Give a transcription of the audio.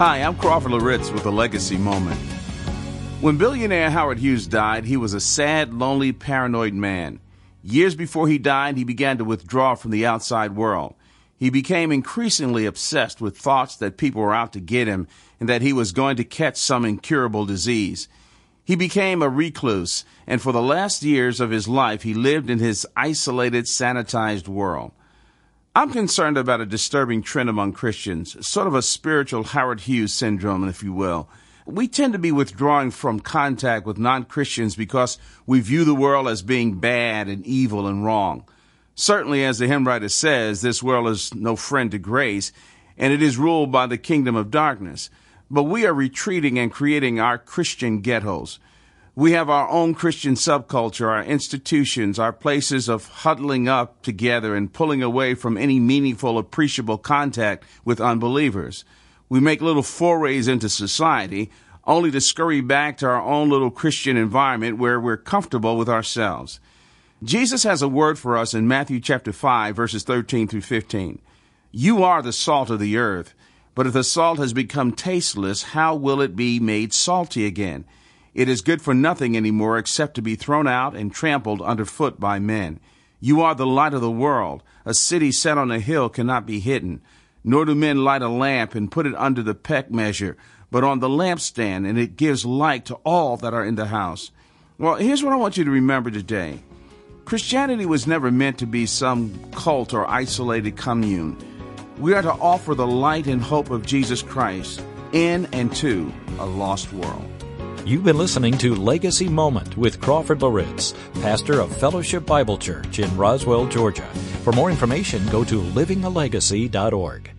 Hi, I'm Crawford Loritts with a legacy moment. When billionaire Howard Hughes died, he was a sad, lonely, paranoid man. Years before he died, he began to withdraw from the outside world. He became increasingly obsessed with thoughts that people were out to get him and that he was going to catch some incurable disease. He became a recluse, and for the last years of his life, he lived in his isolated, sanitized world. I'm concerned about a disturbing trend among Christians, sort of a spiritual Howard Hughes syndrome, if you will. We tend to be withdrawing from contact with non Christians because we view the world as being bad and evil and wrong. Certainly, as the hymn writer says, this world is no friend to grace, and it is ruled by the kingdom of darkness. But we are retreating and creating our Christian ghettos. We have our own Christian subculture, our institutions, our places of huddling up together and pulling away from any meaningful, appreciable contact with unbelievers. We make little forays into society, only to scurry back to our own little Christian environment where we're comfortable with ourselves. Jesus has a word for us in Matthew chapter 5 verses 13 through 15. You are the salt of the earth, but if the salt has become tasteless, how will it be made salty again? It is good for nothing any more except to be thrown out and trampled underfoot by men. You are the light of the world. A city set on a hill cannot be hidden. Nor do men light a lamp and put it under the peck measure, but on the lampstand, and it gives light to all that are in the house. Well, here's what I want you to remember today Christianity was never meant to be some cult or isolated commune. We are to offer the light and hope of Jesus Christ in and to a lost world. You've been listening to Legacy Moment with Crawford Loritts, pastor of Fellowship Bible Church in Roswell, Georgia. For more information, go to livingalegacy.org.